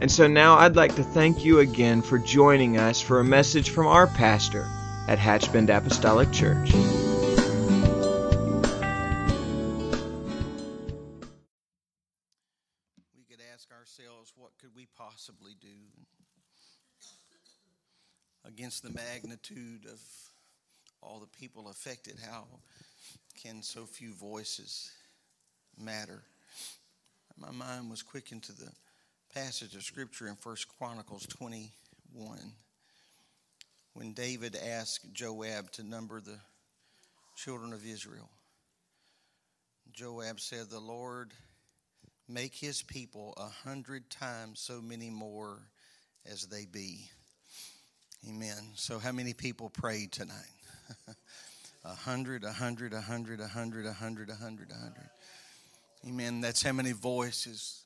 And so now I'd like to thank you again for joining us for a message from our pastor at Hatchbend Apostolic Church. We could ask ourselves, what could we possibly do against the magnitude of all the people affected? How can so few voices matter? My mind was quickened to the passage of scripture in First Chronicles 21 when David asked Joab to number the children of Israel. Joab said, The Lord make his people a hundred times so many more as they be. Amen. So, how many people prayed tonight? A hundred, a hundred, a hundred, a hundred, a hundred, a hundred, a hundred. Amen. That's how many voices.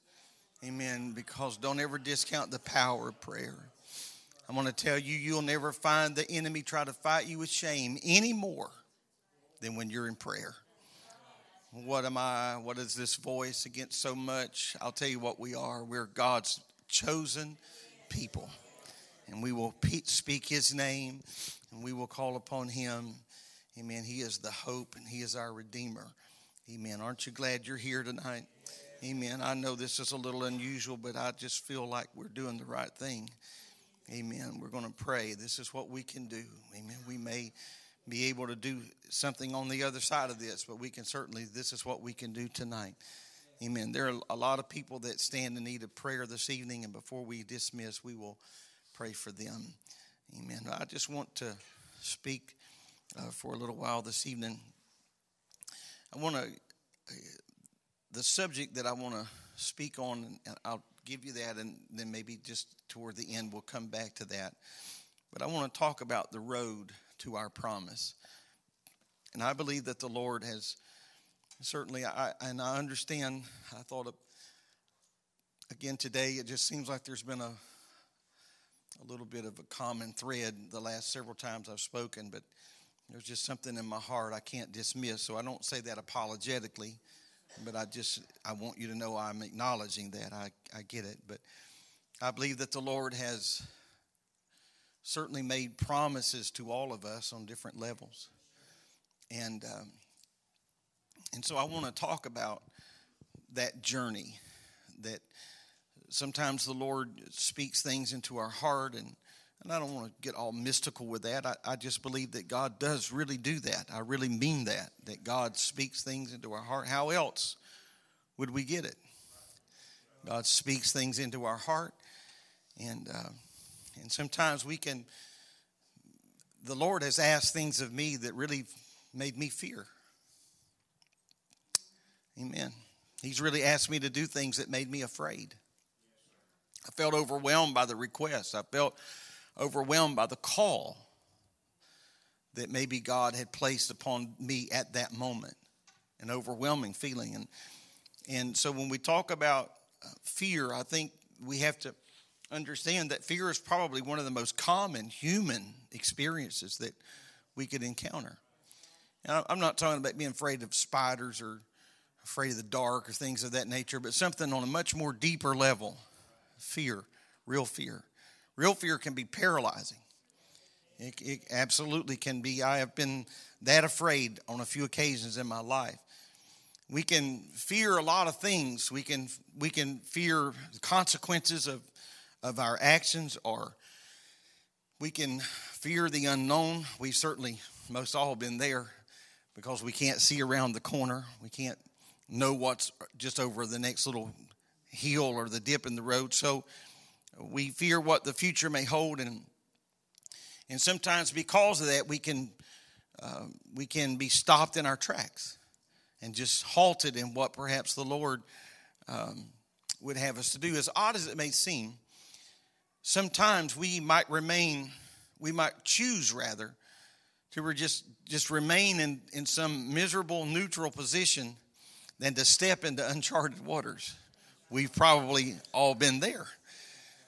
Amen. Because don't ever discount the power of prayer. I'm going to tell you, you'll never find the enemy try to fight you with shame any more than when you're in prayer. What am I? What is this voice against so much? I'll tell you what we are. We're God's chosen people. And we will speak his name and we will call upon him Amen. He is the hope and He is our Redeemer. Amen. Aren't you glad you're here tonight? Amen. I know this is a little unusual, but I just feel like we're doing the right thing. Amen. We're going to pray. This is what we can do. Amen. We may be able to do something on the other side of this, but we can certainly, this is what we can do tonight. Amen. There are a lot of people that stand in need of prayer this evening, and before we dismiss, we will pray for them. Amen. I just want to speak uh, for a little while this evening. I want to, the subject that I want to speak on, and I'll give you that, and then maybe just toward the end we'll come back to that. But I want to talk about the road to our promise. And I believe that the Lord has certainly, I, and I understand, I thought of, again today, it just seems like there's been a, a little bit of a common thread the last several times I've spoken, but there's just something in my heart I can't dismiss. So I don't say that apologetically, but I just I want you to know I'm acknowledging that. I, I get it. But I believe that the Lord has certainly made promises to all of us on different levels. And um, and so I want to talk about that journey that sometimes the Lord speaks things into our heart and and I don't want to get all mystical with that. I, I, just believe that God does really do that. I really mean that, that God speaks things into our heart. How else would we get it? God speaks things into our heart. And, uh, and sometimes we can, the Lord has asked things of me that really made me fear. Amen. He's really asked me to do things that made me afraid. I felt overwhelmed by the request. I felt overwhelmed by the call that maybe God had placed upon me at that moment, an overwhelming feeling. And, and so when we talk about uh, fear, I think we have to understand that fear is probably one of the most common human experiences that we could encounter. And I'm not talking about being afraid of spiders or afraid of the dark or things of that nature, but something on a much more deeper level fear, real fear. Real fear can be paralyzing. It, it, absolutely can be. I have been that afraid on a few occasions in my life. We can fear a lot of things. We can we can fear the consequences of of our actions, or we can fear the unknown. We've certainly most all been there because we can't see around the corner. We can't know what's just over the next little hill or the dip in the road. So we fear what the future may hold, and and sometimes because of that, we can uh, we can be stopped in our tracks and just halted in what perhaps the Lord um, would have us to do. As odd as it may seem, sometimes we might remain, we might choose rather, to just, just remain in, in some miserable neutral position than to step into uncharted waters. We've probably all been there.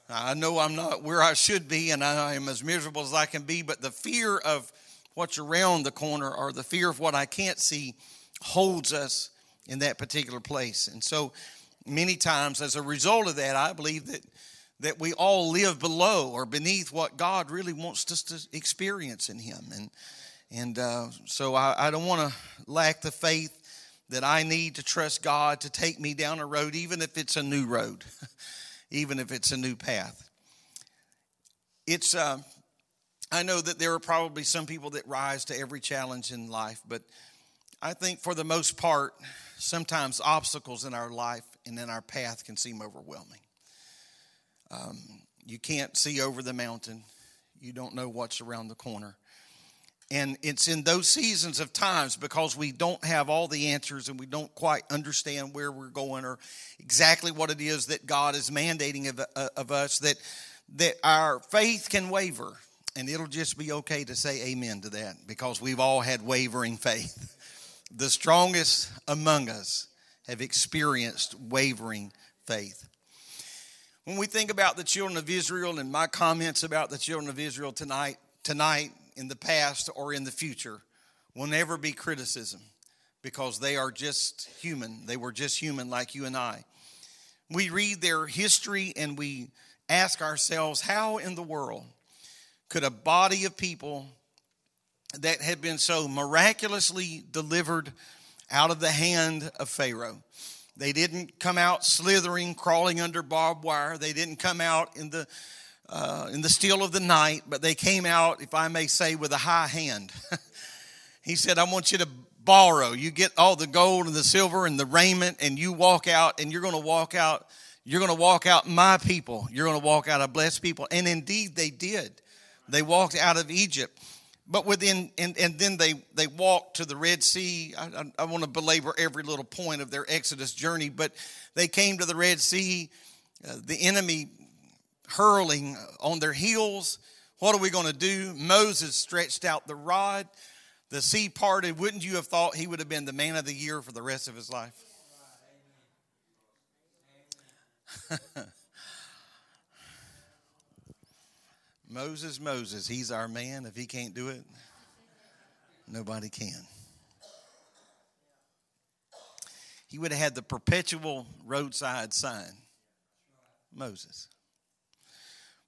I know I'm not where I should be and I am as miserable as I can be, but the fear of what's around the corner or the fear of what I can't see holds us in that particular place. And so many times as a result of that, I believe that that we all live below or beneath what God really wants us to experience in Him. And and uh, so I, I don't want to lack the faith that I need to trust God to take me down a road, even if it's a new road, even if it's a new path. It's, uh, I know that there are probably some people that rise to every challenge in life, but I think for the most part, sometimes obstacles in our life and in our path can seem overwhelming. Um, you can't see over the mountain, you don't know what's around the corner. And it's in those seasons of times because we don't have all the answers and we don't quite understand where we're going or exactly what it is that God is mandating of, uh, of us that, that our faith can waver. And it'll just be okay to say amen to that because we've all had wavering faith. The strongest among us have experienced wavering faith. When we think about the children of Israel and my comments about the children of Israel tonight, tonight in the past or in the future will never be criticism because they are just human. They were just human like you and I. We read their history and we ask ourselves, how in the world could a body of people that had been so miraculously delivered out of the hand of Pharaoh? They didn't come out slithering, crawling under barbed wire. They didn't come out in the uh, in the still of the night, but they came out, if I may say, with a high hand. he said, I want you to borrow. You get all the gold and the silver and the raiment, and you walk out, and you're going to walk out. You're going to walk out my people. You're going to walk out a blessed people. And indeed, they did. They walked out of Egypt. But within, and, and then they, they walked to the Red Sea. I, I, I want to belabor every little point of their Exodus journey, but they came to the Red Sea. Uh, the enemy hurling on their heels. What are we going to do? Moses stretched out the rod. The sea parted. Wouldn't you have thought he would have been the man of the year for the rest of his life? Moses, Moses, he's our man. If he can't do it, nobody can. He would have had the perpetual roadside sign. Moses.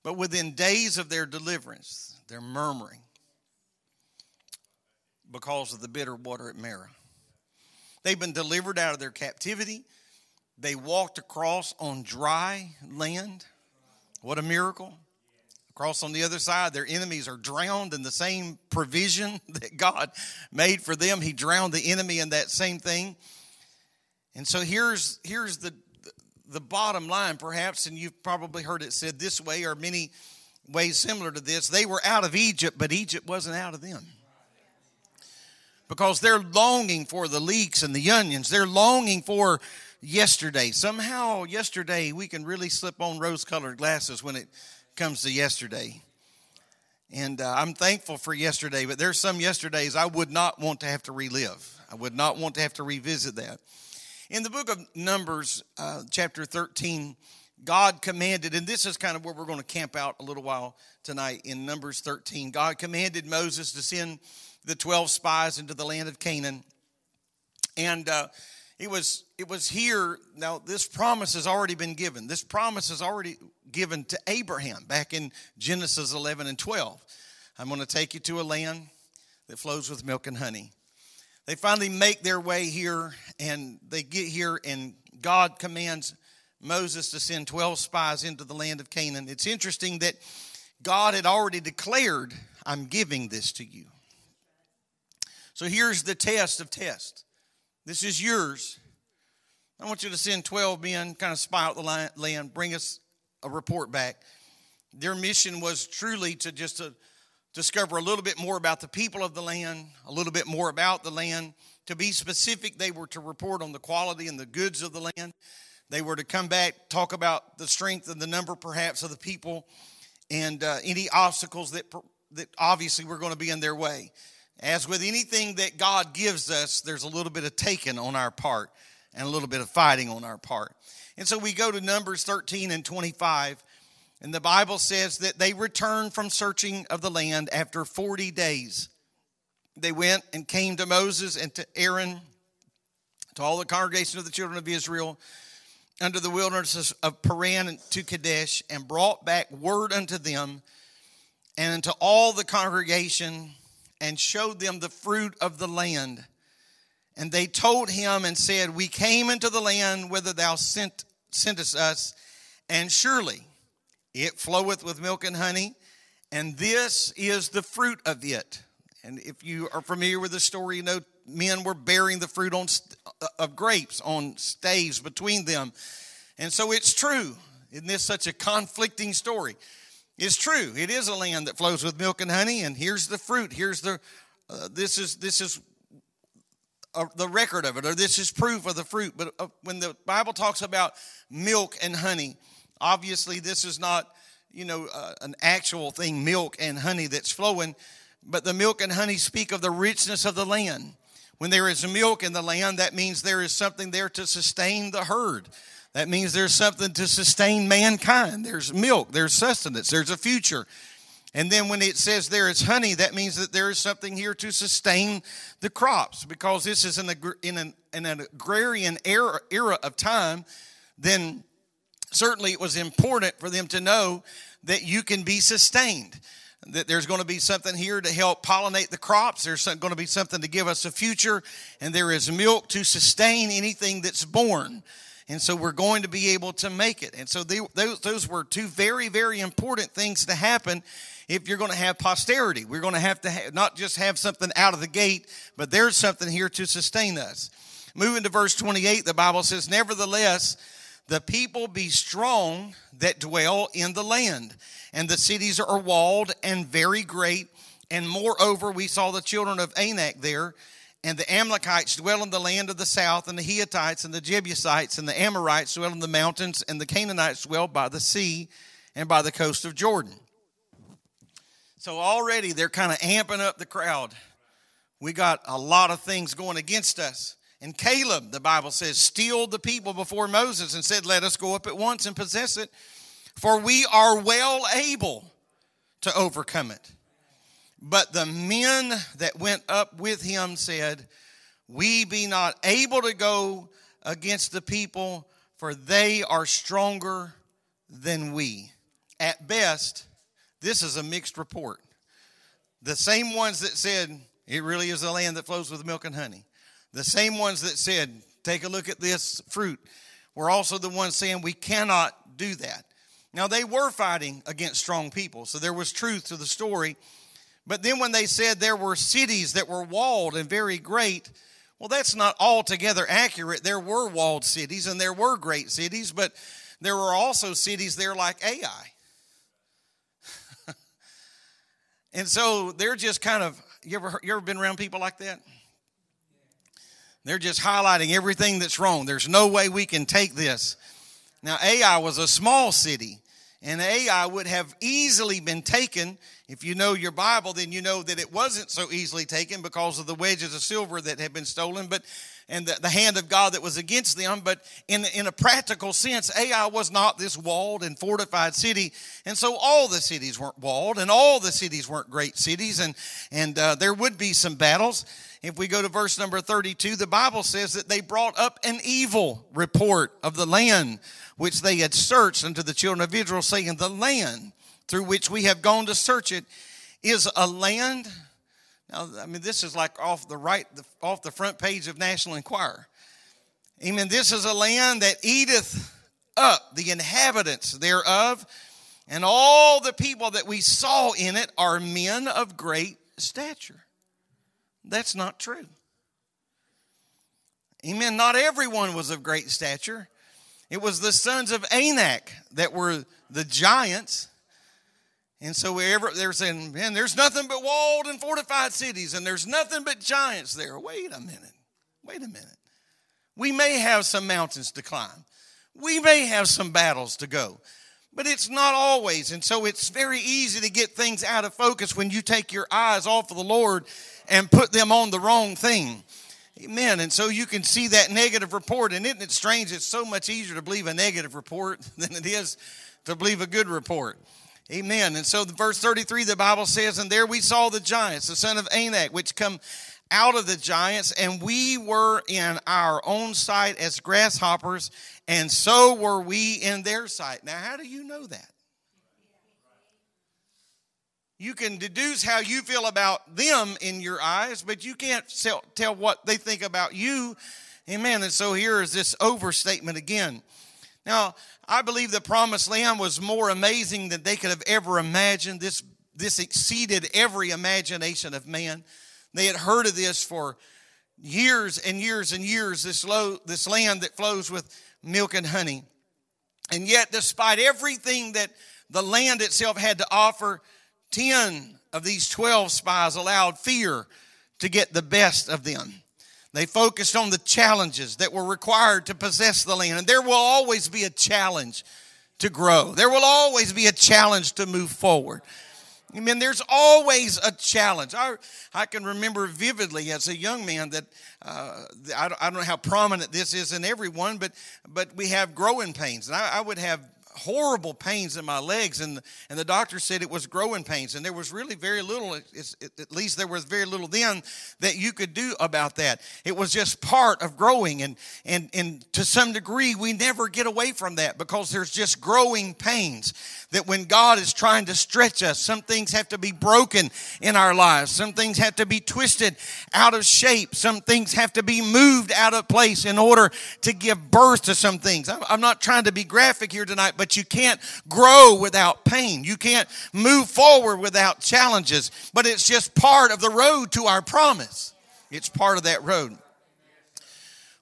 But within days of their deliverance, they're murmuring because of the bitter water at Marah. They've been delivered out of their captivity. They walked across on dry land. What a miracle. Across on the other side, their enemies are drowned in the same provision that God made for them. He drowned the enemy in that same thing. And so here's, here's the, the bottom line, perhaps, and you've probably heard it said this way or many ways similar to this they were out of Egypt, but Egypt wasn't out of them. Because they're longing for the leeks and the onions. They're longing for yesterday. Somehow, yesterday, we can really slip on rose colored glasses when it comes to yesterday. And uh, I'm thankful for yesterday, but there's some yesterdays I would not want to have to relive. I would not want to have to revisit that. In the book of Numbers, uh, chapter 13, God commanded, and this is kind of where we're going to camp out a little while tonight in Numbers 13. God commanded Moses to send the 12 spies into the land of Canaan. And uh, it was it was here now this promise has already been given this promise is already given to abraham back in genesis 11 and 12 i'm going to take you to a land that flows with milk and honey they finally make their way here and they get here, and God commands Moses to send 12 spies into the land of Canaan. It's interesting that God had already declared, I'm giving this to you. So here's the test of tests. This is yours. I want you to send 12 men, kind of spy out the land, bring us a report back. Their mission was truly to just to discover a little bit more about the people of the land, a little bit more about the land. To be specific, they were to report on the quality and the goods of the land. They were to come back, talk about the strength and the number perhaps of the people. and uh, any obstacles that, that obviously were going to be in their way. As with anything that God gives us, there's a little bit of taking on our part and a little bit of fighting on our part. And so we go to Numbers 13 and 25, and the Bible says that they returned from searching of the land after 40 days. They went and came to Moses and to Aaron, to all the congregation of the children of Israel, under the wilderness of Paran to Kadesh, and brought back word unto them and unto all the congregation, and showed them the fruit of the land. And they told him and said, We came into the land whither thou sent, sentest us, and surely it floweth with milk and honey, and this is the fruit of it. And if you are familiar with the story, you know men were bearing the fruit on uh, of grapes on staves between them. And so it's true. Isn't this such a conflicting story? It's true. It is a land that flows with milk and honey, and here's the fruit. Here's the uh, this is this is uh, the record of it, or this is proof of the fruit. But uh, when the Bible talks about milk and honey, obviously this is not you know uh, an actual thing, milk and honey that's flowing. But the milk and honey speak of the richness of the land. When there is milk in the land, that means there is something there to sustain the herd. That means there's something to sustain mankind. There's milk, there's sustenance, there's a future. And then when it says there is honey, that means that there is something here to sustain the crops. Because this is in, in, an, in an agrarian era, era of time, then certainly it was important for them to know that you can be sustained that there's going to be something here to help pollinate the crops. There's going to be something to give us a future, and there is milk to sustain anything that's born. And so we're going to be able to make it. And so they, those, those were two very, very important things to happen if you're going to have posterity. We're going to have to not just have something out of the gate, but there's something here to sustain us. Moving to verse 28, the Bible says, Nevertheless, the people be strong that dwell in the land and the cities are walled and very great. And moreover, we saw the children of Anak there, and the Amalekites dwell in the land of the south, and the Hittites and the Jebusites and the Amorites dwell in the mountains, and the Canaanites dwell by the sea and by the coast of Jordan. So already they're kind of amping up the crowd. We got a lot of things going against us. And Caleb, the Bible says, steeled the people before Moses and said, Let us go up at once and possess it for we are well able to overcome it. But the men that went up with him said, We be not able to go against the people, for they are stronger than we. At best, this is a mixed report. The same ones that said, It really is a land that flows with milk and honey. The same ones that said, Take a look at this fruit, were also the ones saying, We cannot do that. Now, they were fighting against strong people, so there was truth to the story. But then when they said there were cities that were walled and very great, well, that's not altogether accurate. There were walled cities and there were great cities, but there were also cities there like Ai. and so they're just kind of, you ever, you ever been around people like that? They're just highlighting everything that's wrong. There's no way we can take this. Now, Ai was a small city, and Ai would have easily been taken. If you know your Bible, then you know that it wasn't so easily taken because of the wedges of silver that had been stolen, but and the, the hand of God that was against them. But in, in a practical sense, Ai was not this walled and fortified city. And so all the cities weren't walled, and all the cities weren't great cities, and, and uh, there would be some battles. If we go to verse number 32, the Bible says that they brought up an evil report of the land which they had searched unto the children of Israel, saying, The land through which we have gone to search it is a land. Now, I mean, this is like off the right, off the front page of National Enquirer. Amen. This is a land that eateth up the inhabitants thereof, and all the people that we saw in it are men of great stature. That's not true. Amen. Not everyone was of great stature. It was the sons of Anak that were the giants. And so wherever they're saying, man, there's nothing but walled and fortified cities, and there's nothing but giants there. Wait a minute. Wait a minute. We may have some mountains to climb. We may have some battles to go. But it's not always. And so it's very easy to get things out of focus when you take your eyes off of the Lord and put them on the wrong thing. Amen. And so you can see that negative report. And isn't it strange? It's so much easier to believe a negative report than it is to believe a good report. Amen. And so verse 33, the Bible says, And there we saw the giants, the son of Anak, which come out of the giants, and we were in our own sight as grasshoppers, and so were we in their sight. Now, how do you know that? You can deduce how you feel about them in your eyes, but you can't tell what they think about you. Amen. And so here is this overstatement again. Now, I believe the promised land was more amazing than they could have ever imagined. This, this exceeded every imagination of man. They had heard of this for years and years and years, this, low, this land that flows with milk and honey. And yet, despite everything that the land itself had to offer, 10 of these 12 spies allowed fear to get the best of them. They focused on the challenges that were required to possess the land. And there will always be a challenge to grow, there will always be a challenge to move forward. I mean, there's always a challenge. I, I can remember vividly as a young man that uh, I, don't, I, don't, know how prominent this is in everyone, but but we have growing pains, and I, I would have horrible pains in my legs, and and the doctor said it was growing pains, and there was really very little. It, at least there was very little then that you could do about that. It was just part of growing, and and and to some degree, we never get away from that because there's just growing pains that when God is trying to stretch us, some things have to be broken in our lives. Some things have to be twisted out of shape. Some things have to be moved out of place in order to give birth to some things. I'm not trying to be graphic here tonight, but you can't grow without pain. You can't move forward without challenges, but it's just part of the road to our promise. It's part of that road.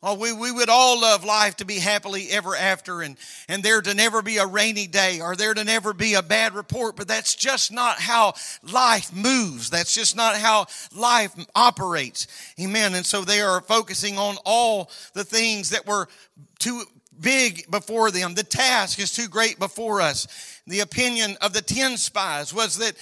Oh, we, we would all love life to be happily ever after and, and there to never be a rainy day or there to never be a bad report, but that's just not how life moves. That's just not how life operates. Amen. And so they are focusing on all the things that were too big before them. The task is too great before us the opinion of the 10 spies was that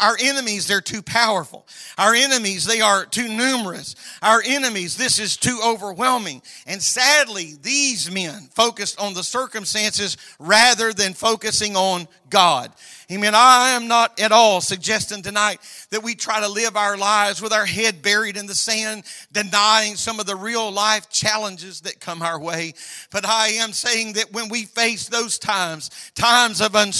our enemies, they're too powerful. Our enemies, they are too numerous. Our enemies, this is too overwhelming. And sadly, these men focused on the circumstances rather than focusing on God. Amen. I am not at all suggesting tonight that we try to live our lives with our head buried in the sand, denying some of the real life challenges that come our way. But I am saying that when we face those times, times of uncertainty,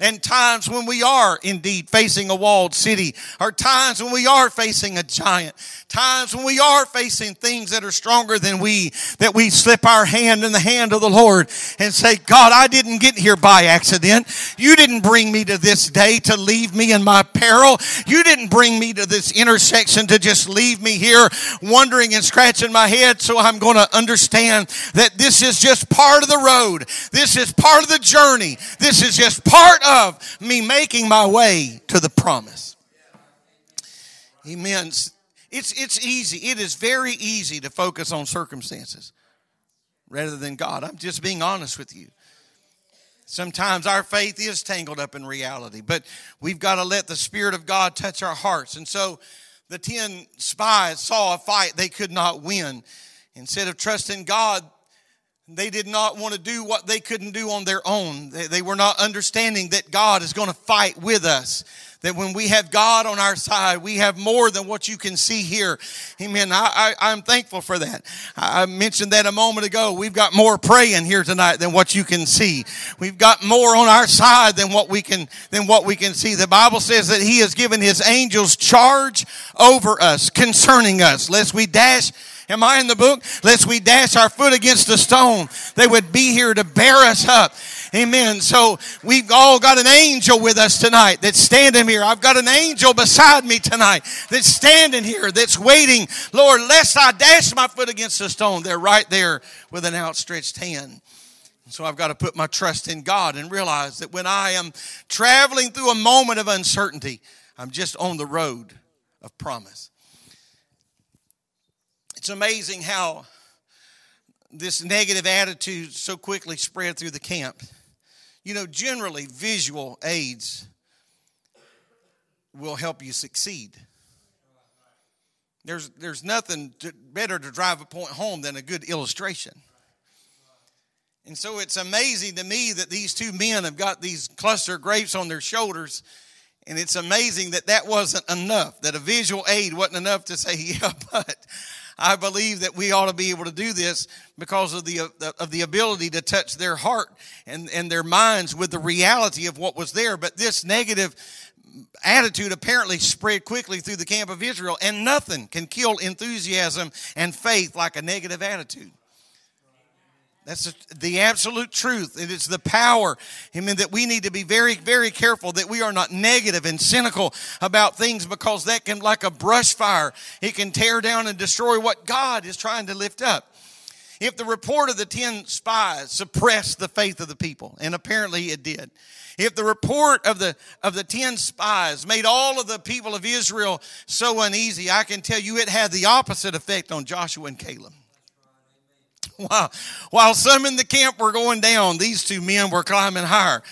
and times when we are indeed facing a walled city, or times when we are facing a giant, times when we are facing things that are stronger than we, that we slip our hand in the hand of the Lord and say, God, I didn't get here by accident. You didn't bring me to this day to leave me in my peril. You didn't bring me to this intersection to just leave me here wondering and scratching my head. So I'm going to understand that this is just part of the road. This is part of the journey. This is just part of me making my way to the promise. Amen. It's, it's easy. It is very easy to focus on circumstances rather than God. I'm just being honest with you. Sometimes our faith is tangled up in reality, but we've got to let the Spirit of God touch our hearts. And so the 10 spies saw a fight they could not win. Instead of trusting God, they did not want to do what they couldn't do on their own. They, they were not understanding that God is going to fight with us that when we have God on our side, we have more than what you can see here. Amen. I, I, am thankful for that. I mentioned that a moment ago. We've got more praying here tonight than what you can see. We've got more on our side than what we can, than what we can see. The Bible says that He has given His angels charge over us, concerning us, lest we dash Am I in the book? Lest we dash our foot against a stone. They would be here to bear us up. Amen. So we've all got an angel with us tonight that's standing here. I've got an angel beside me tonight that's standing here, that's waiting. Lord, lest I dash my foot against a stone. They're right there with an outstretched hand. So I've got to put my trust in God and realize that when I am traveling through a moment of uncertainty, I'm just on the road of promise. It's amazing how this negative attitude so quickly spread through the camp. You know, generally, visual aids will help you succeed. There's, there's nothing to, better to drive a point home than a good illustration. And so it's amazing to me that these two men have got these cluster grapes on their shoulders. And it's amazing that that wasn't enough, that a visual aid wasn't enough to say, yeah, but I believe that we ought to be able to do this because of uh, the, of the ability to touch their heart and, and their minds with the reality of what was there. But this negative attitude apparently spread quickly through the camp of Israel, and nothing can kill enthusiasm and faith like a negative attitude. That's the absolute truth. It is the power. I mean, that we need to be very, very careful that we are not negative and cynical about things because that can, like a brush fire, it can tear down and destroy what God is trying to lift up. If the report of the 10 spies suppressed the faith of the people, and apparently it did, if the report of the of the 10 spies made all of the people of Israel so uneasy, I can tell you it had the opposite effect on Joshua and Caleb. While, while some in the camp were going down, these two men were climbing higher.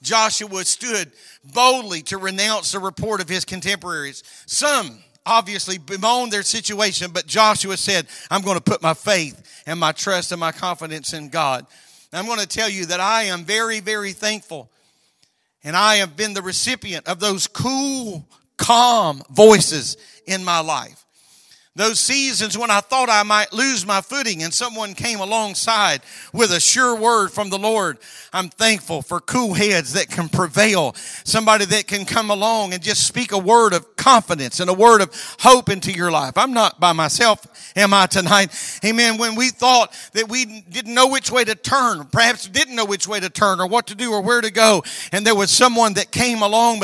Joshua stood boldly to renounce the report of his contemporaries. Some obviously bemoaned their situation, but Joshua said, I'm going to put my faith and my trust and my confidence in God. I'm going to tell you that I am very, very thankful. And I have been the recipient of those cool, calm voices in my life. Those seasons when I thought I might lose my footing and someone came alongside with a sure word from the Lord. I'm thankful for cool heads that can prevail. Somebody that can come along and just speak a word of confidence and a word of hope into your life. I'm not by myself, am I tonight? Amen. When we thought that we didn't know which way to turn, perhaps didn't know which way to turn or what to do or where to go, and there was someone that came along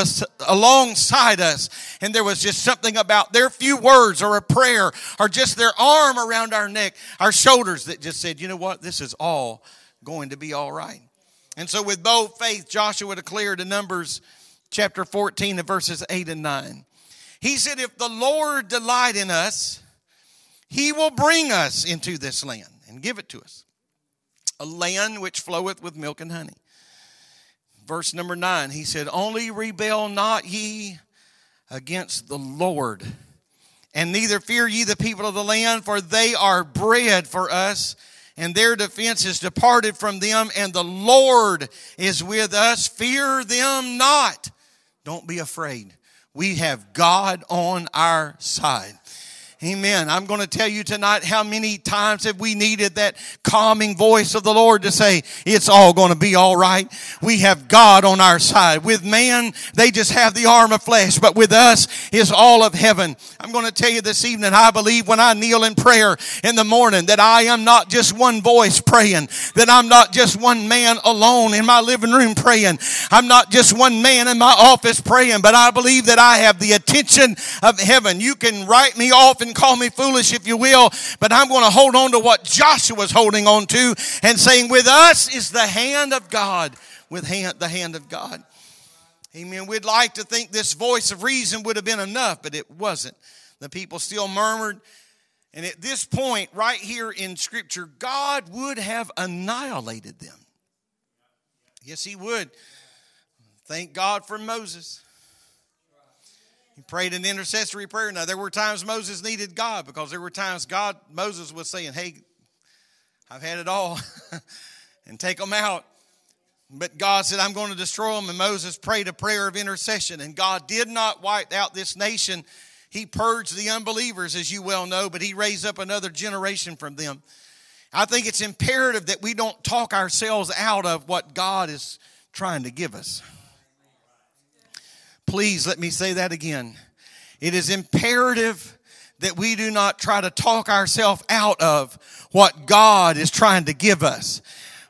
alongside us, and there was just something about their few words or a prayer prayer or just their arm around our neck, our shoulders that just said, you know what, this is all going to be all right. And so, with bold faith, Joshua declared in Numbers chapter 14 and verses 8 and 9. He said, If the Lord delight in us, he will bring us into this land and give it to us, a land which floweth with milk and honey. Verse number 9, he said, Only rebel not ye against the Lord and neither fear ye the people of the land, for they are bread for us, and their defense is departed from them, and the Lord is with us. Fear them not. Don't be afraid. We have God on our side. Amen. I'm going to tell you tonight how many times have we needed that calming voice of the Lord to say, it's all going to be all right. We have God on our side. With man, they just have the arm of flesh, but with us is all of heaven. I'm going to tell you this evening, I believe when I kneel in prayer in the morning that I am not just one voice praying, that I'm not just one man alone in my living room praying. I'm not just one man in my office praying, but I believe that I have the attention of heaven. You can write me off and call me foolish if you will, but I'm going to hold on to what Joshua's holding on to and saying, with us is the hand of God. With hand, the hand of God. Amen. We'd like to think this voice of reason would have been enough, but it wasn't. The people still murmured. And at this point, right here in Scripture, God would have annihilated them. Yes, He would. Thank God for Moses. He prayed an intercessory prayer. Now, there were times Moses needed God because there were times God, Moses was saying, Hey, I've had it all and take them out. But God said, I'm going to destroy them. And Moses prayed a prayer of intercession. And God did not wipe out this nation. He purged the unbelievers, as you well know, but He raised up another generation from them. I think it's imperative that we don't talk ourselves out of what God is trying to give us. Please let me say that again. It is imperative that we do not try to talk ourselves out of what God is trying to give us.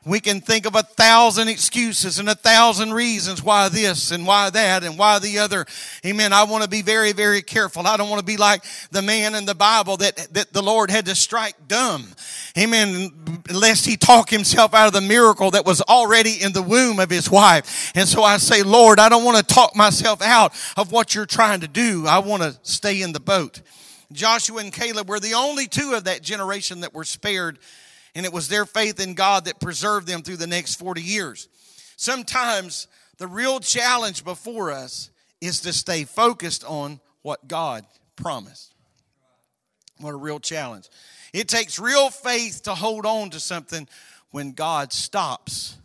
We can think of a thousand excuses and a thousand reasons why this and why that and why the other. Amen. I want to be very, very careful. I don't want to be like the man in the Bible that, that the Lord had to strike dumb. Amen. Lest he talk himself out of the miracle that was already in the womb of his wife. And so I say, Lord, I don't want to talk myself out of what you're trying to do. I want to stay in the boat. Joshua and Caleb were the only two of that generation that were spared and it was their faith in God that preserved them through the next 40 years. Sometimes the real challenge before us is to stay focused on what God promised. What a real challenge. It takes real faith to hold on to something when God stops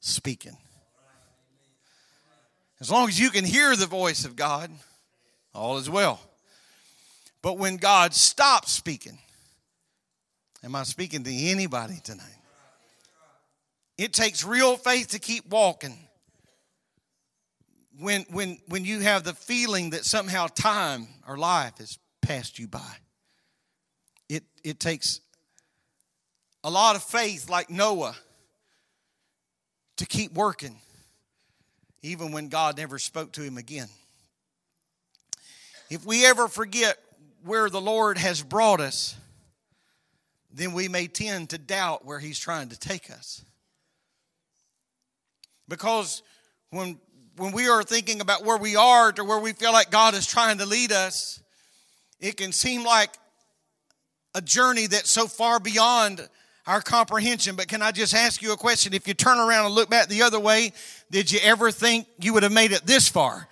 speaking. As long as you can hear the voice of God, all is well. But when God stops speaking, am I speaking to anybody tonight? It takes real faith to keep walking. When, when, when you have the feeling that somehow time or life has passed you by, it, it takes a lot of faith, like Noah, to keep working, even when God never spoke to him again. If we ever forget where the Lord has brought us, then we may tend to doubt where He's trying to take us. Because when, when we are thinking about where we are to where we feel like God is trying to lead us, it can seem like a journey that's so far beyond our comprehension. But can I just ask you a question? If you turn around and look back the other way, did you ever think you would have made it this far?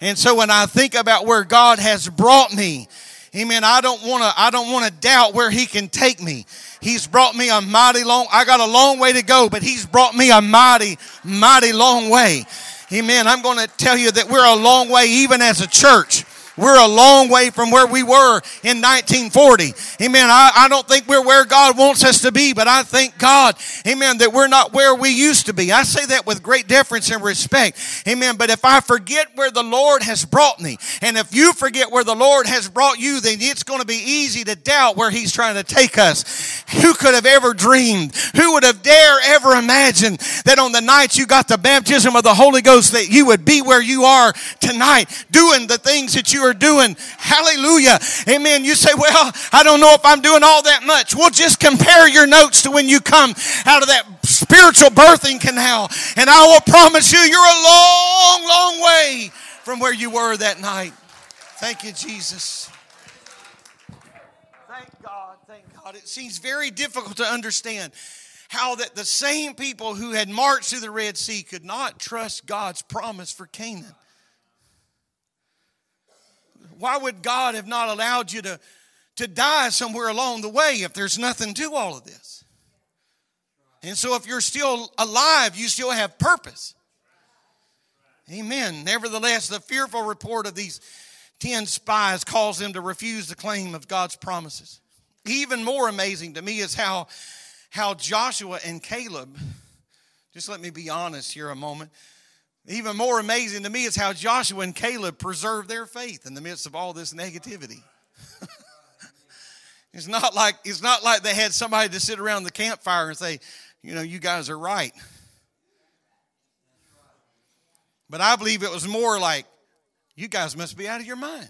And so when I think about where God has brought me, Amen. I don't want to, I don't want to doubt where he can take me. He's brought me a mighty long, I got a long way to go, but he's brought me a mighty, mighty long way. Amen. I'm going to tell you that we're a long way even as a church. We're a long way from where we were in 1940. Amen. I, I don't think we're where God wants us to be, but I thank God, amen, that we're not where we used to be. I say that with great deference and respect. Amen. But if I forget where the Lord has brought me, and if you forget where the Lord has brought you, then it's going to be easy to doubt where He's trying to take us. Who could have ever dreamed? Who would have dare ever imagined that on the night you got the baptism of the Holy Ghost that you would be where you are tonight, doing the things that you are are doing. Hallelujah. Amen. You say, well, I don't know if I'm doing all that much. Well, just compare your notes to when you come out of that spiritual birthing canal. And I will promise you, you're a long, long way from where you were that night. Thank you, Jesus. Thank God. Thank God. It seems very difficult to understand how that the same people who had marched through the Red Sea could not trust God's promise for Canaan why would God have not allowed you to, to die somewhere along the way if there's nothing to all of this? And so, if you're still alive, you still have purpose. Amen. Nevertheless, the fearful report of these 10 spies caused them to refuse the claim of God's promises. Even more amazing to me is how, how Joshua and Caleb, just let me be honest here a moment, even more amazing to me is how Joshua and Caleb preserved their faith in the midst of all this negativity. it's not like it's not like they had somebody to sit around the campfire and say, you know, you guys are right. But I believe it was more like, you guys must be out of your mind.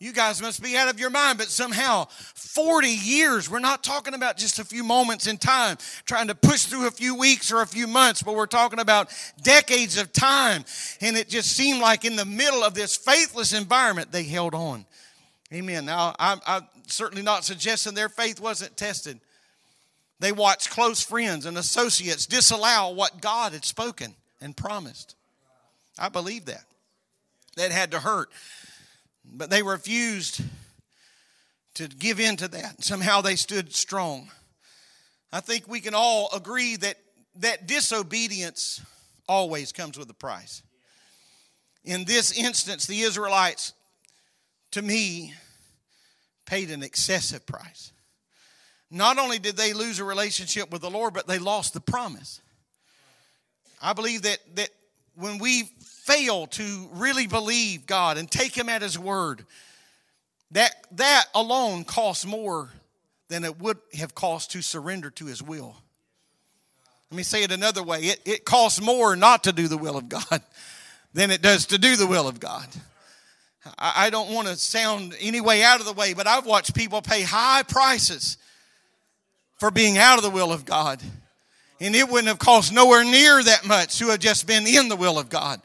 You guys must be out of your mind, but somehow 40 years, we're not talking about just a few moments in time, trying to push through a few weeks or a few months, but we're talking about decades of time. And it just seemed like in the middle of this faithless environment, they held on. Amen. Now, I'm, I'm certainly not suggesting their faith wasn't tested. They watched close friends and associates disallow what God had spoken and promised. I believe that. That had to hurt. But they refused to give in to that. Somehow they stood strong. I think we can all agree that, that disobedience always comes with a price. In this instance, the Israelites, to me, paid an excessive price. Not only did they lose a relationship with the Lord, but they lost the promise. I believe that, that when we fail to really believe God and take Him at His word, that, that alone costs more than it would have cost to surrender to His will. Let me say it another way it, it costs more not to do the will of God than it does to do the will of God. I, I don't want to sound any way out of the way, but I've watched people pay high prices for being out of the will of God. And it wouldn't have cost nowhere near that much to have just been in the will of God.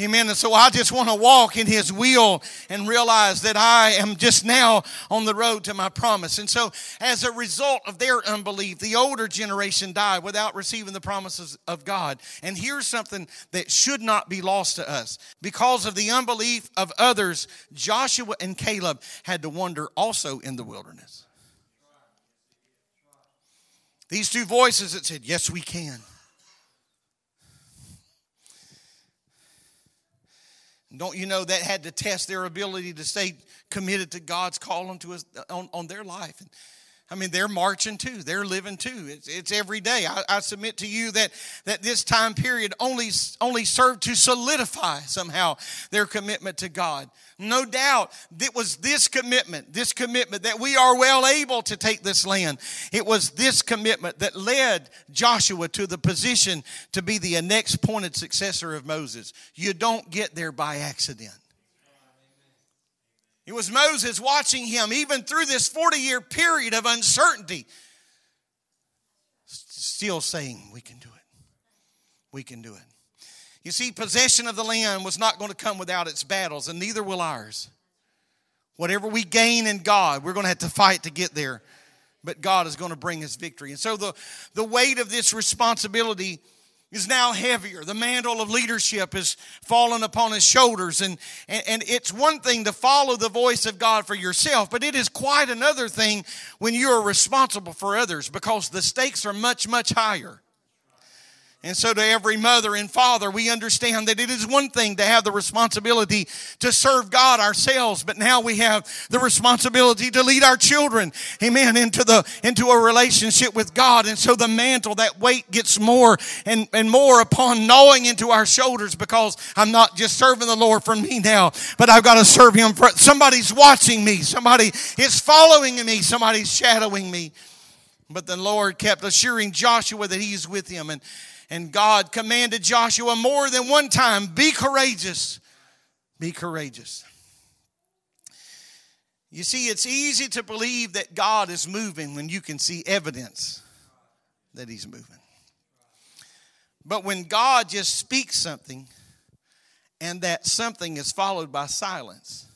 Amen. And so I just want to walk in his will and realize that I am just now on the road to my promise. And so, as a result of their unbelief, the older generation died without receiving the promises of God. And here's something that should not be lost to us. Because of the unbelief of others, Joshua and Caleb had to wander also in the wilderness. These two voices that said, Yes, we can. Don't you know that had to test their ability to stay committed to God's calling to us on, on their life? And I mean, they're marching too. They're living too. It's, it's every day. I, I, submit to you that, that this time period only, only served to solidify somehow their commitment to God. No doubt it was this commitment, this commitment that we are well able to take this land. It was this commitment that led Joshua to the position to be the next appointed successor of Moses. You don't get there by accident. It was Moses watching him, even through this 40 year period of uncertainty, still saying, We can do it. We can do it. You see, possession of the land was not going to come without its battles, and neither will ours. Whatever we gain in God, we're going to have to fight to get there. But God is going to bring us victory. And so the, the weight of this responsibility is now heavier. The mantle of leadership is fallen upon his shoulders. And, and, and, it's one thing to follow the voice of God for yourself, but it is quite another thing when you are responsible for others because the stakes are much, much higher. And so, to every mother and father, we understand that it is one thing to have the responsibility to serve God ourselves, but now we have the responsibility to lead our children, amen, into the into a relationship with God. And so, the mantle, that weight gets more and, and more upon gnawing into our shoulders because I'm not just serving the Lord for me now, but I've got to serve Him for somebody's watching me, somebody is following me, somebody's shadowing me. But the Lord kept assuring Joshua that He's with him. And and God commanded Joshua more than one time be courageous. Be courageous. You see, it's easy to believe that God is moving when you can see evidence that He's moving. But when God just speaks something and that something is followed by silence,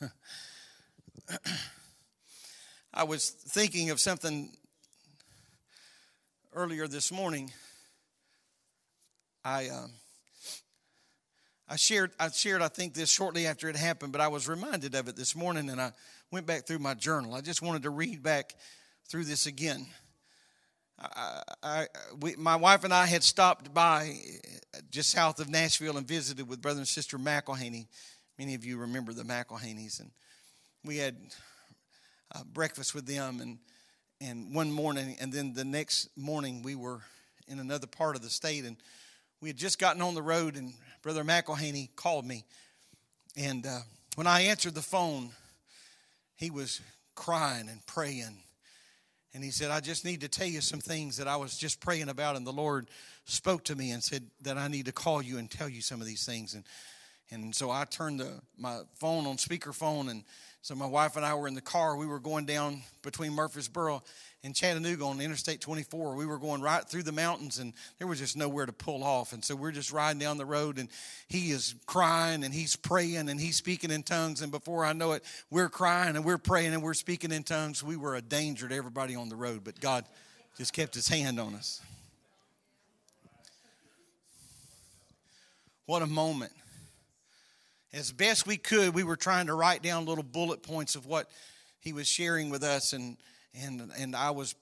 I was thinking of something earlier this morning, I um, I shared I shared I think this shortly after it happened, but I was reminded of it this morning, and I went back through my journal. I just wanted to read back through this again. I, I, we, my wife and I had stopped by just south of Nashville and visited with brother and sister McElhaney. Many of you remember the McElhaneys, and we had uh, breakfast with them and and one morning, and then the next morning, we were in another part of the state, and we had just gotten on the road, and Brother McElhaney called me. And uh, when I answered the phone, he was crying and praying. And he said, I just need to tell you some things that I was just praying about, and the Lord spoke to me and said that I need to call you and tell you some of these things. And, and so I turned the, my phone on speakerphone and so my wife and I were in the car. We were going down between Murfreesboro and Chattanooga on Interstate 24. We were going right through the mountains, and there was just nowhere to pull off. And so we're just riding down the road, and he is crying and he's praying and he's speaking in tongues. And before I know it, we're crying and we're praying and we're speaking in tongues. We were a danger to everybody on the road, but God just kept his hand on us. What a moment as best we could, we were trying to write down little bullet points of what he was sharing with us, and and and I was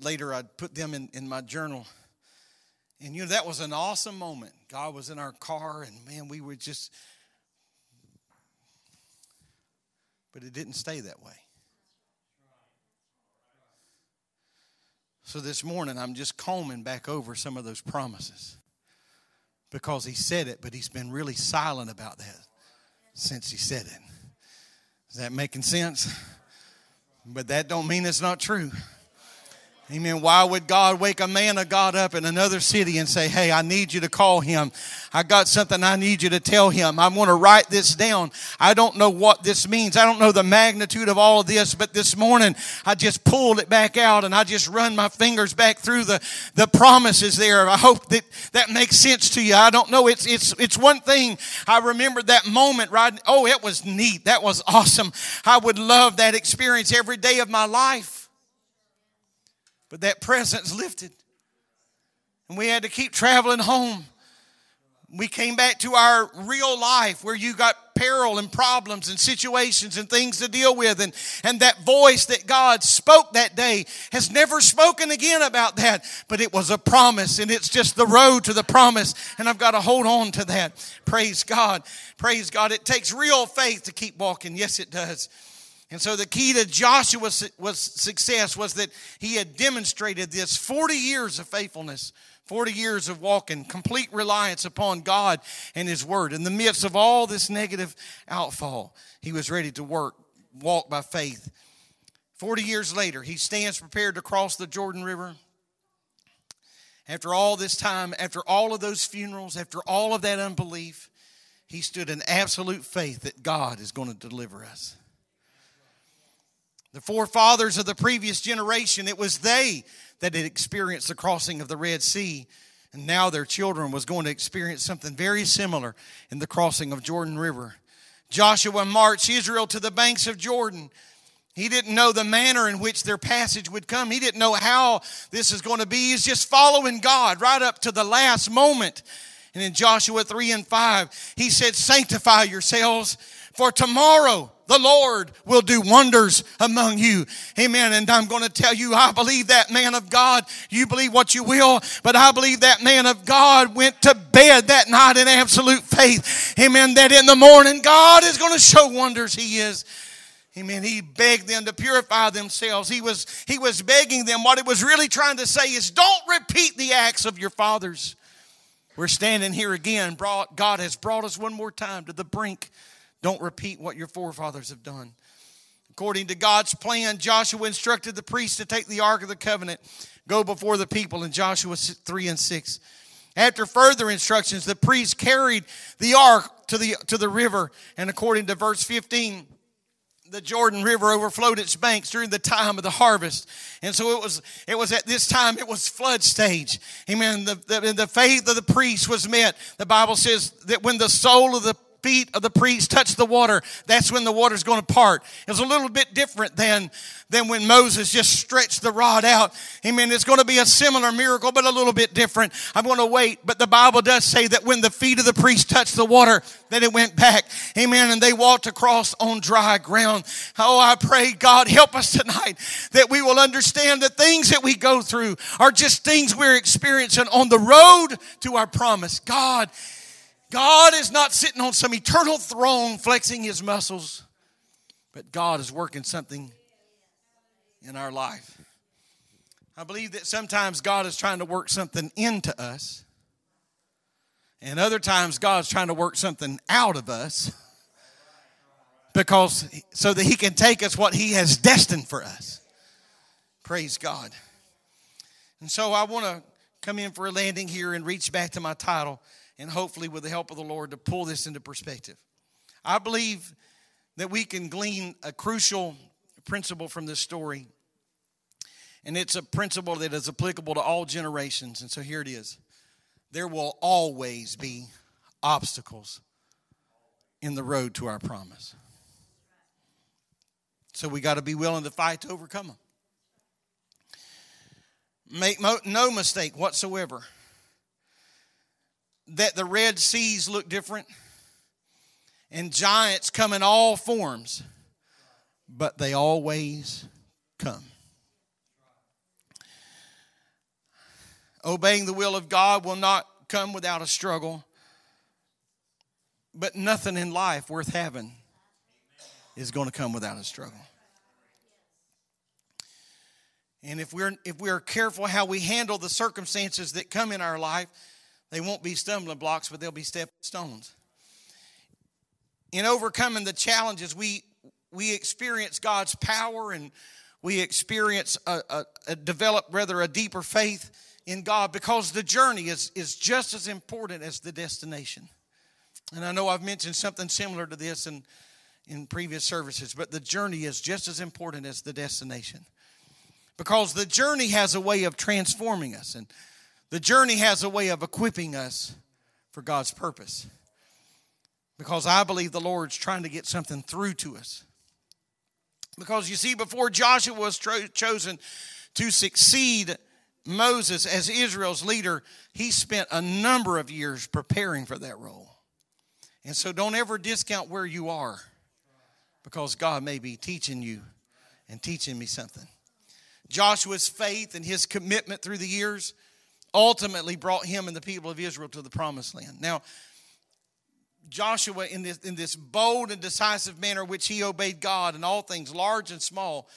later I'd put them in, in my journal. And you know that was an awesome moment. God was in our car, and man, we were just. But it didn't stay that way. So this morning, I'm just combing back over some of those promises because he said it, but he's been really silent about that since he said it. Is that making sense? But that don't mean it's not true. Amen. Why would God wake a man of God up in another city and say, Hey, I need you to call him. I got something I need you to tell him. I'm going to write this down. I don't know what this means. I don't know the magnitude of all of this, but this morning I just pulled it back out and I just run my fingers back through the, the promises there. I hope that that makes sense to you. I don't know. It's, it's, it's one thing. I remember that moment, right? Oh, it was neat. That was awesome. I would love that experience every day of my life. But that presence lifted. And we had to keep traveling home. We came back to our real life where you got peril and problems and situations and things to deal with. And, and that voice that God spoke that day has never spoken again about that. But it was a promise and it's just the road to the promise. And I've got to hold on to that. Praise God. Praise God. It takes real faith to keep walking. Yes, it does. And so the key to Joshua's success was that he had demonstrated this 40 years of faithfulness, 40 years of walking, complete reliance upon God and his word. In the midst of all this negative outfall, he was ready to work, walk by faith. 40 years later, he stands prepared to cross the Jordan River. After all this time, after all of those funerals, after all of that unbelief, he stood in absolute faith that God is going to deliver us. The forefathers of the previous generation, it was they that had experienced the crossing of the Red Sea. And now their children was going to experience something very similar in the crossing of Jordan River. Joshua marched Israel to the banks of Jordan. He didn't know the manner in which their passage would come. He didn't know how this is going to be. He's just following God right up to the last moment. And in Joshua 3 and 5, he said, Sanctify yourselves, for tomorrow the Lord will do wonders among you. Amen. And I'm going to tell you, I believe that man of God, you believe what you will, but I believe that man of God went to bed that night in absolute faith. Amen. That in the morning, God is going to show wonders. He is. Amen. He begged them to purify themselves. He was, he was begging them. What he was really trying to say is don't repeat the acts of your fathers. We're standing here again. Brought, God has brought us one more time to the brink don't repeat what your forefathers have done. According to God's plan, Joshua instructed the priests to take the Ark of the Covenant, go before the people in Joshua 3 and 6. After further instructions, the priests carried the ark to the, to the river, and according to verse 15, the Jordan River overflowed its banks during the time of the harvest. And so it was, it was at this time, it was flood stage. Amen. The, the, the faith of the priest was met. The Bible says that when the soul of the feet of the priest touch the water, that's when the water's going to part. It's a little bit different than, than when Moses just stretched the rod out. Amen. It's going to be a similar miracle, but a little bit different. I'm going to wait. But the Bible does say that when the feet of the priest touched the water, that it went back. Amen. And they walked across on dry ground. Oh, I pray, God, help us tonight that we will understand the things that we go through are just things we're experiencing on the road to our promise. God, God is not sitting on some eternal throne flexing his muscles, but God is working something in our life. I believe that sometimes God is trying to work something into us, and other times God's trying to work something out of us because so that he can take us what he has destined for us. Praise God. And so I want to come in for a landing here and reach back to my title and hopefully with the help of the Lord to pull this into perspective. I believe that we can glean a crucial principle from this story. And it's a principle that is applicable to all generations. And so here it is there will always be obstacles in the road to our promise. So we got to be willing to fight to overcome them. Make no mistake whatsoever that the Red Seas look different and giants come in all forms, but they always come. Obeying the will of God will not come without a struggle, but nothing in life worth having is going to come without a struggle. And if we're if we're careful how we handle the circumstances that come in our life, they won't be stumbling blocks, but they'll be stepping stones. In overcoming the challenges, we we experience God's power and we experience a, a, a develop rather a deeper faith in God because the journey is, is just as important as the destination. And I know I've mentioned something similar to this in, in previous services, but the journey is just as important as the destination. Because the journey has a way of transforming us, and the journey has a way of equipping us for God's purpose. Because I believe the Lord's trying to get something through to us. Because you see, before Joshua was tro- chosen to succeed Moses as Israel's leader, he spent a number of years preparing for that role. And so don't ever discount where you are because God may be teaching you and teaching me something. Joshua's faith and his commitment through the years ultimately brought him and the people of Israel to the promised land. Now, Joshua, in this, in this bold and decisive manner which he obeyed God in all things, large and small,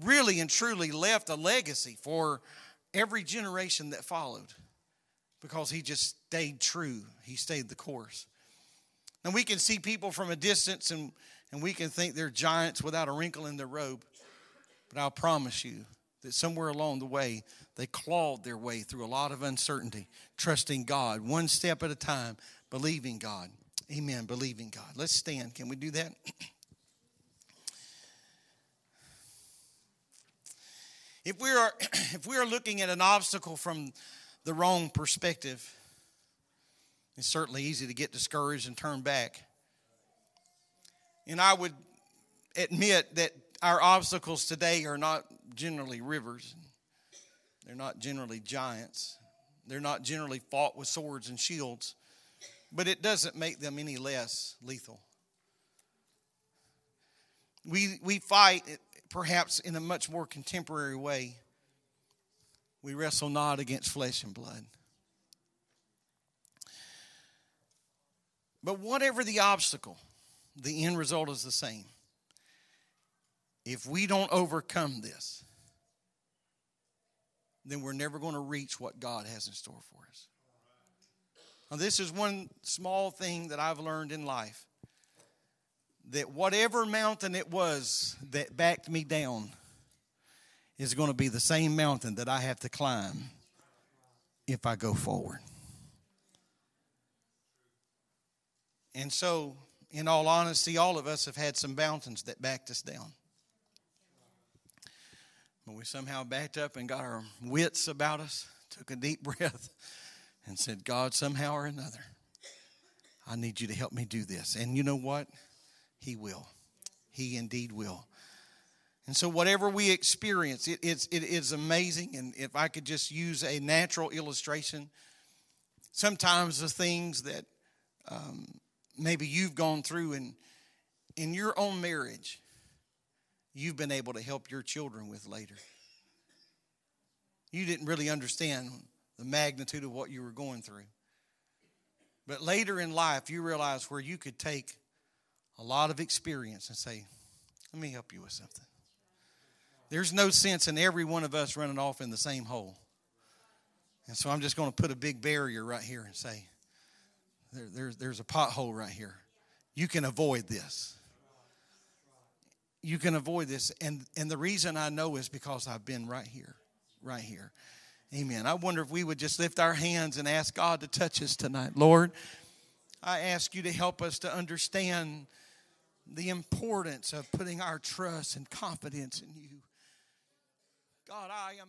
really and truly left a legacy for every generation that followed because he just stayed true. He stayed the course. Now, we can see people from a distance and, and we can think they're giants without a wrinkle in their robe. But I'll promise you that somewhere along the way, they clawed their way through a lot of uncertainty, trusting God, one step at a time, believing God. Amen. Believing God. Let's stand. Can we do that? if we are if we are looking at an obstacle from the wrong perspective, it's certainly easy to get discouraged and turn back. And I would admit that our obstacles today are not generally rivers. They're not generally giants. They're not generally fought with swords and shields but it doesn't make them any less lethal. We, we fight, perhaps in a much more contemporary way. We wrestle not against flesh and blood. But whatever the obstacle, the end result is the same. If we don't overcome this, then we're never going to reach what God has in store for us. Now, this is one small thing that I've learned in life that whatever mountain it was that backed me down is going to be the same mountain that I have to climb if I go forward. And so, in all honesty, all of us have had some mountains that backed us down. But we somehow backed up and got our wits about us, took a deep breath, and said, God, somehow or another, I need you to help me do this. And you know what? He will. He indeed will. And so, whatever we experience, it, it's, it is amazing. And if I could just use a natural illustration, sometimes the things that um, maybe you've gone through in, in your own marriage, you've been able to help your children with later. You didn't really understand the magnitude of what you were going through. But later in life, you realize where you could take a lot of experience and say, Let me help you with something. There's no sense in every one of us running off in the same hole. And so I'm just going to put a big barrier right here and say, there, there's, there's a pothole right here. You can avoid this. You can avoid this. And, and the reason I know is because I've been right here, right here. Amen. I wonder if we would just lift our hands and ask God to touch us tonight. Lord, I ask you to help us to understand the importance of putting our trust and confidence in you. God, I am.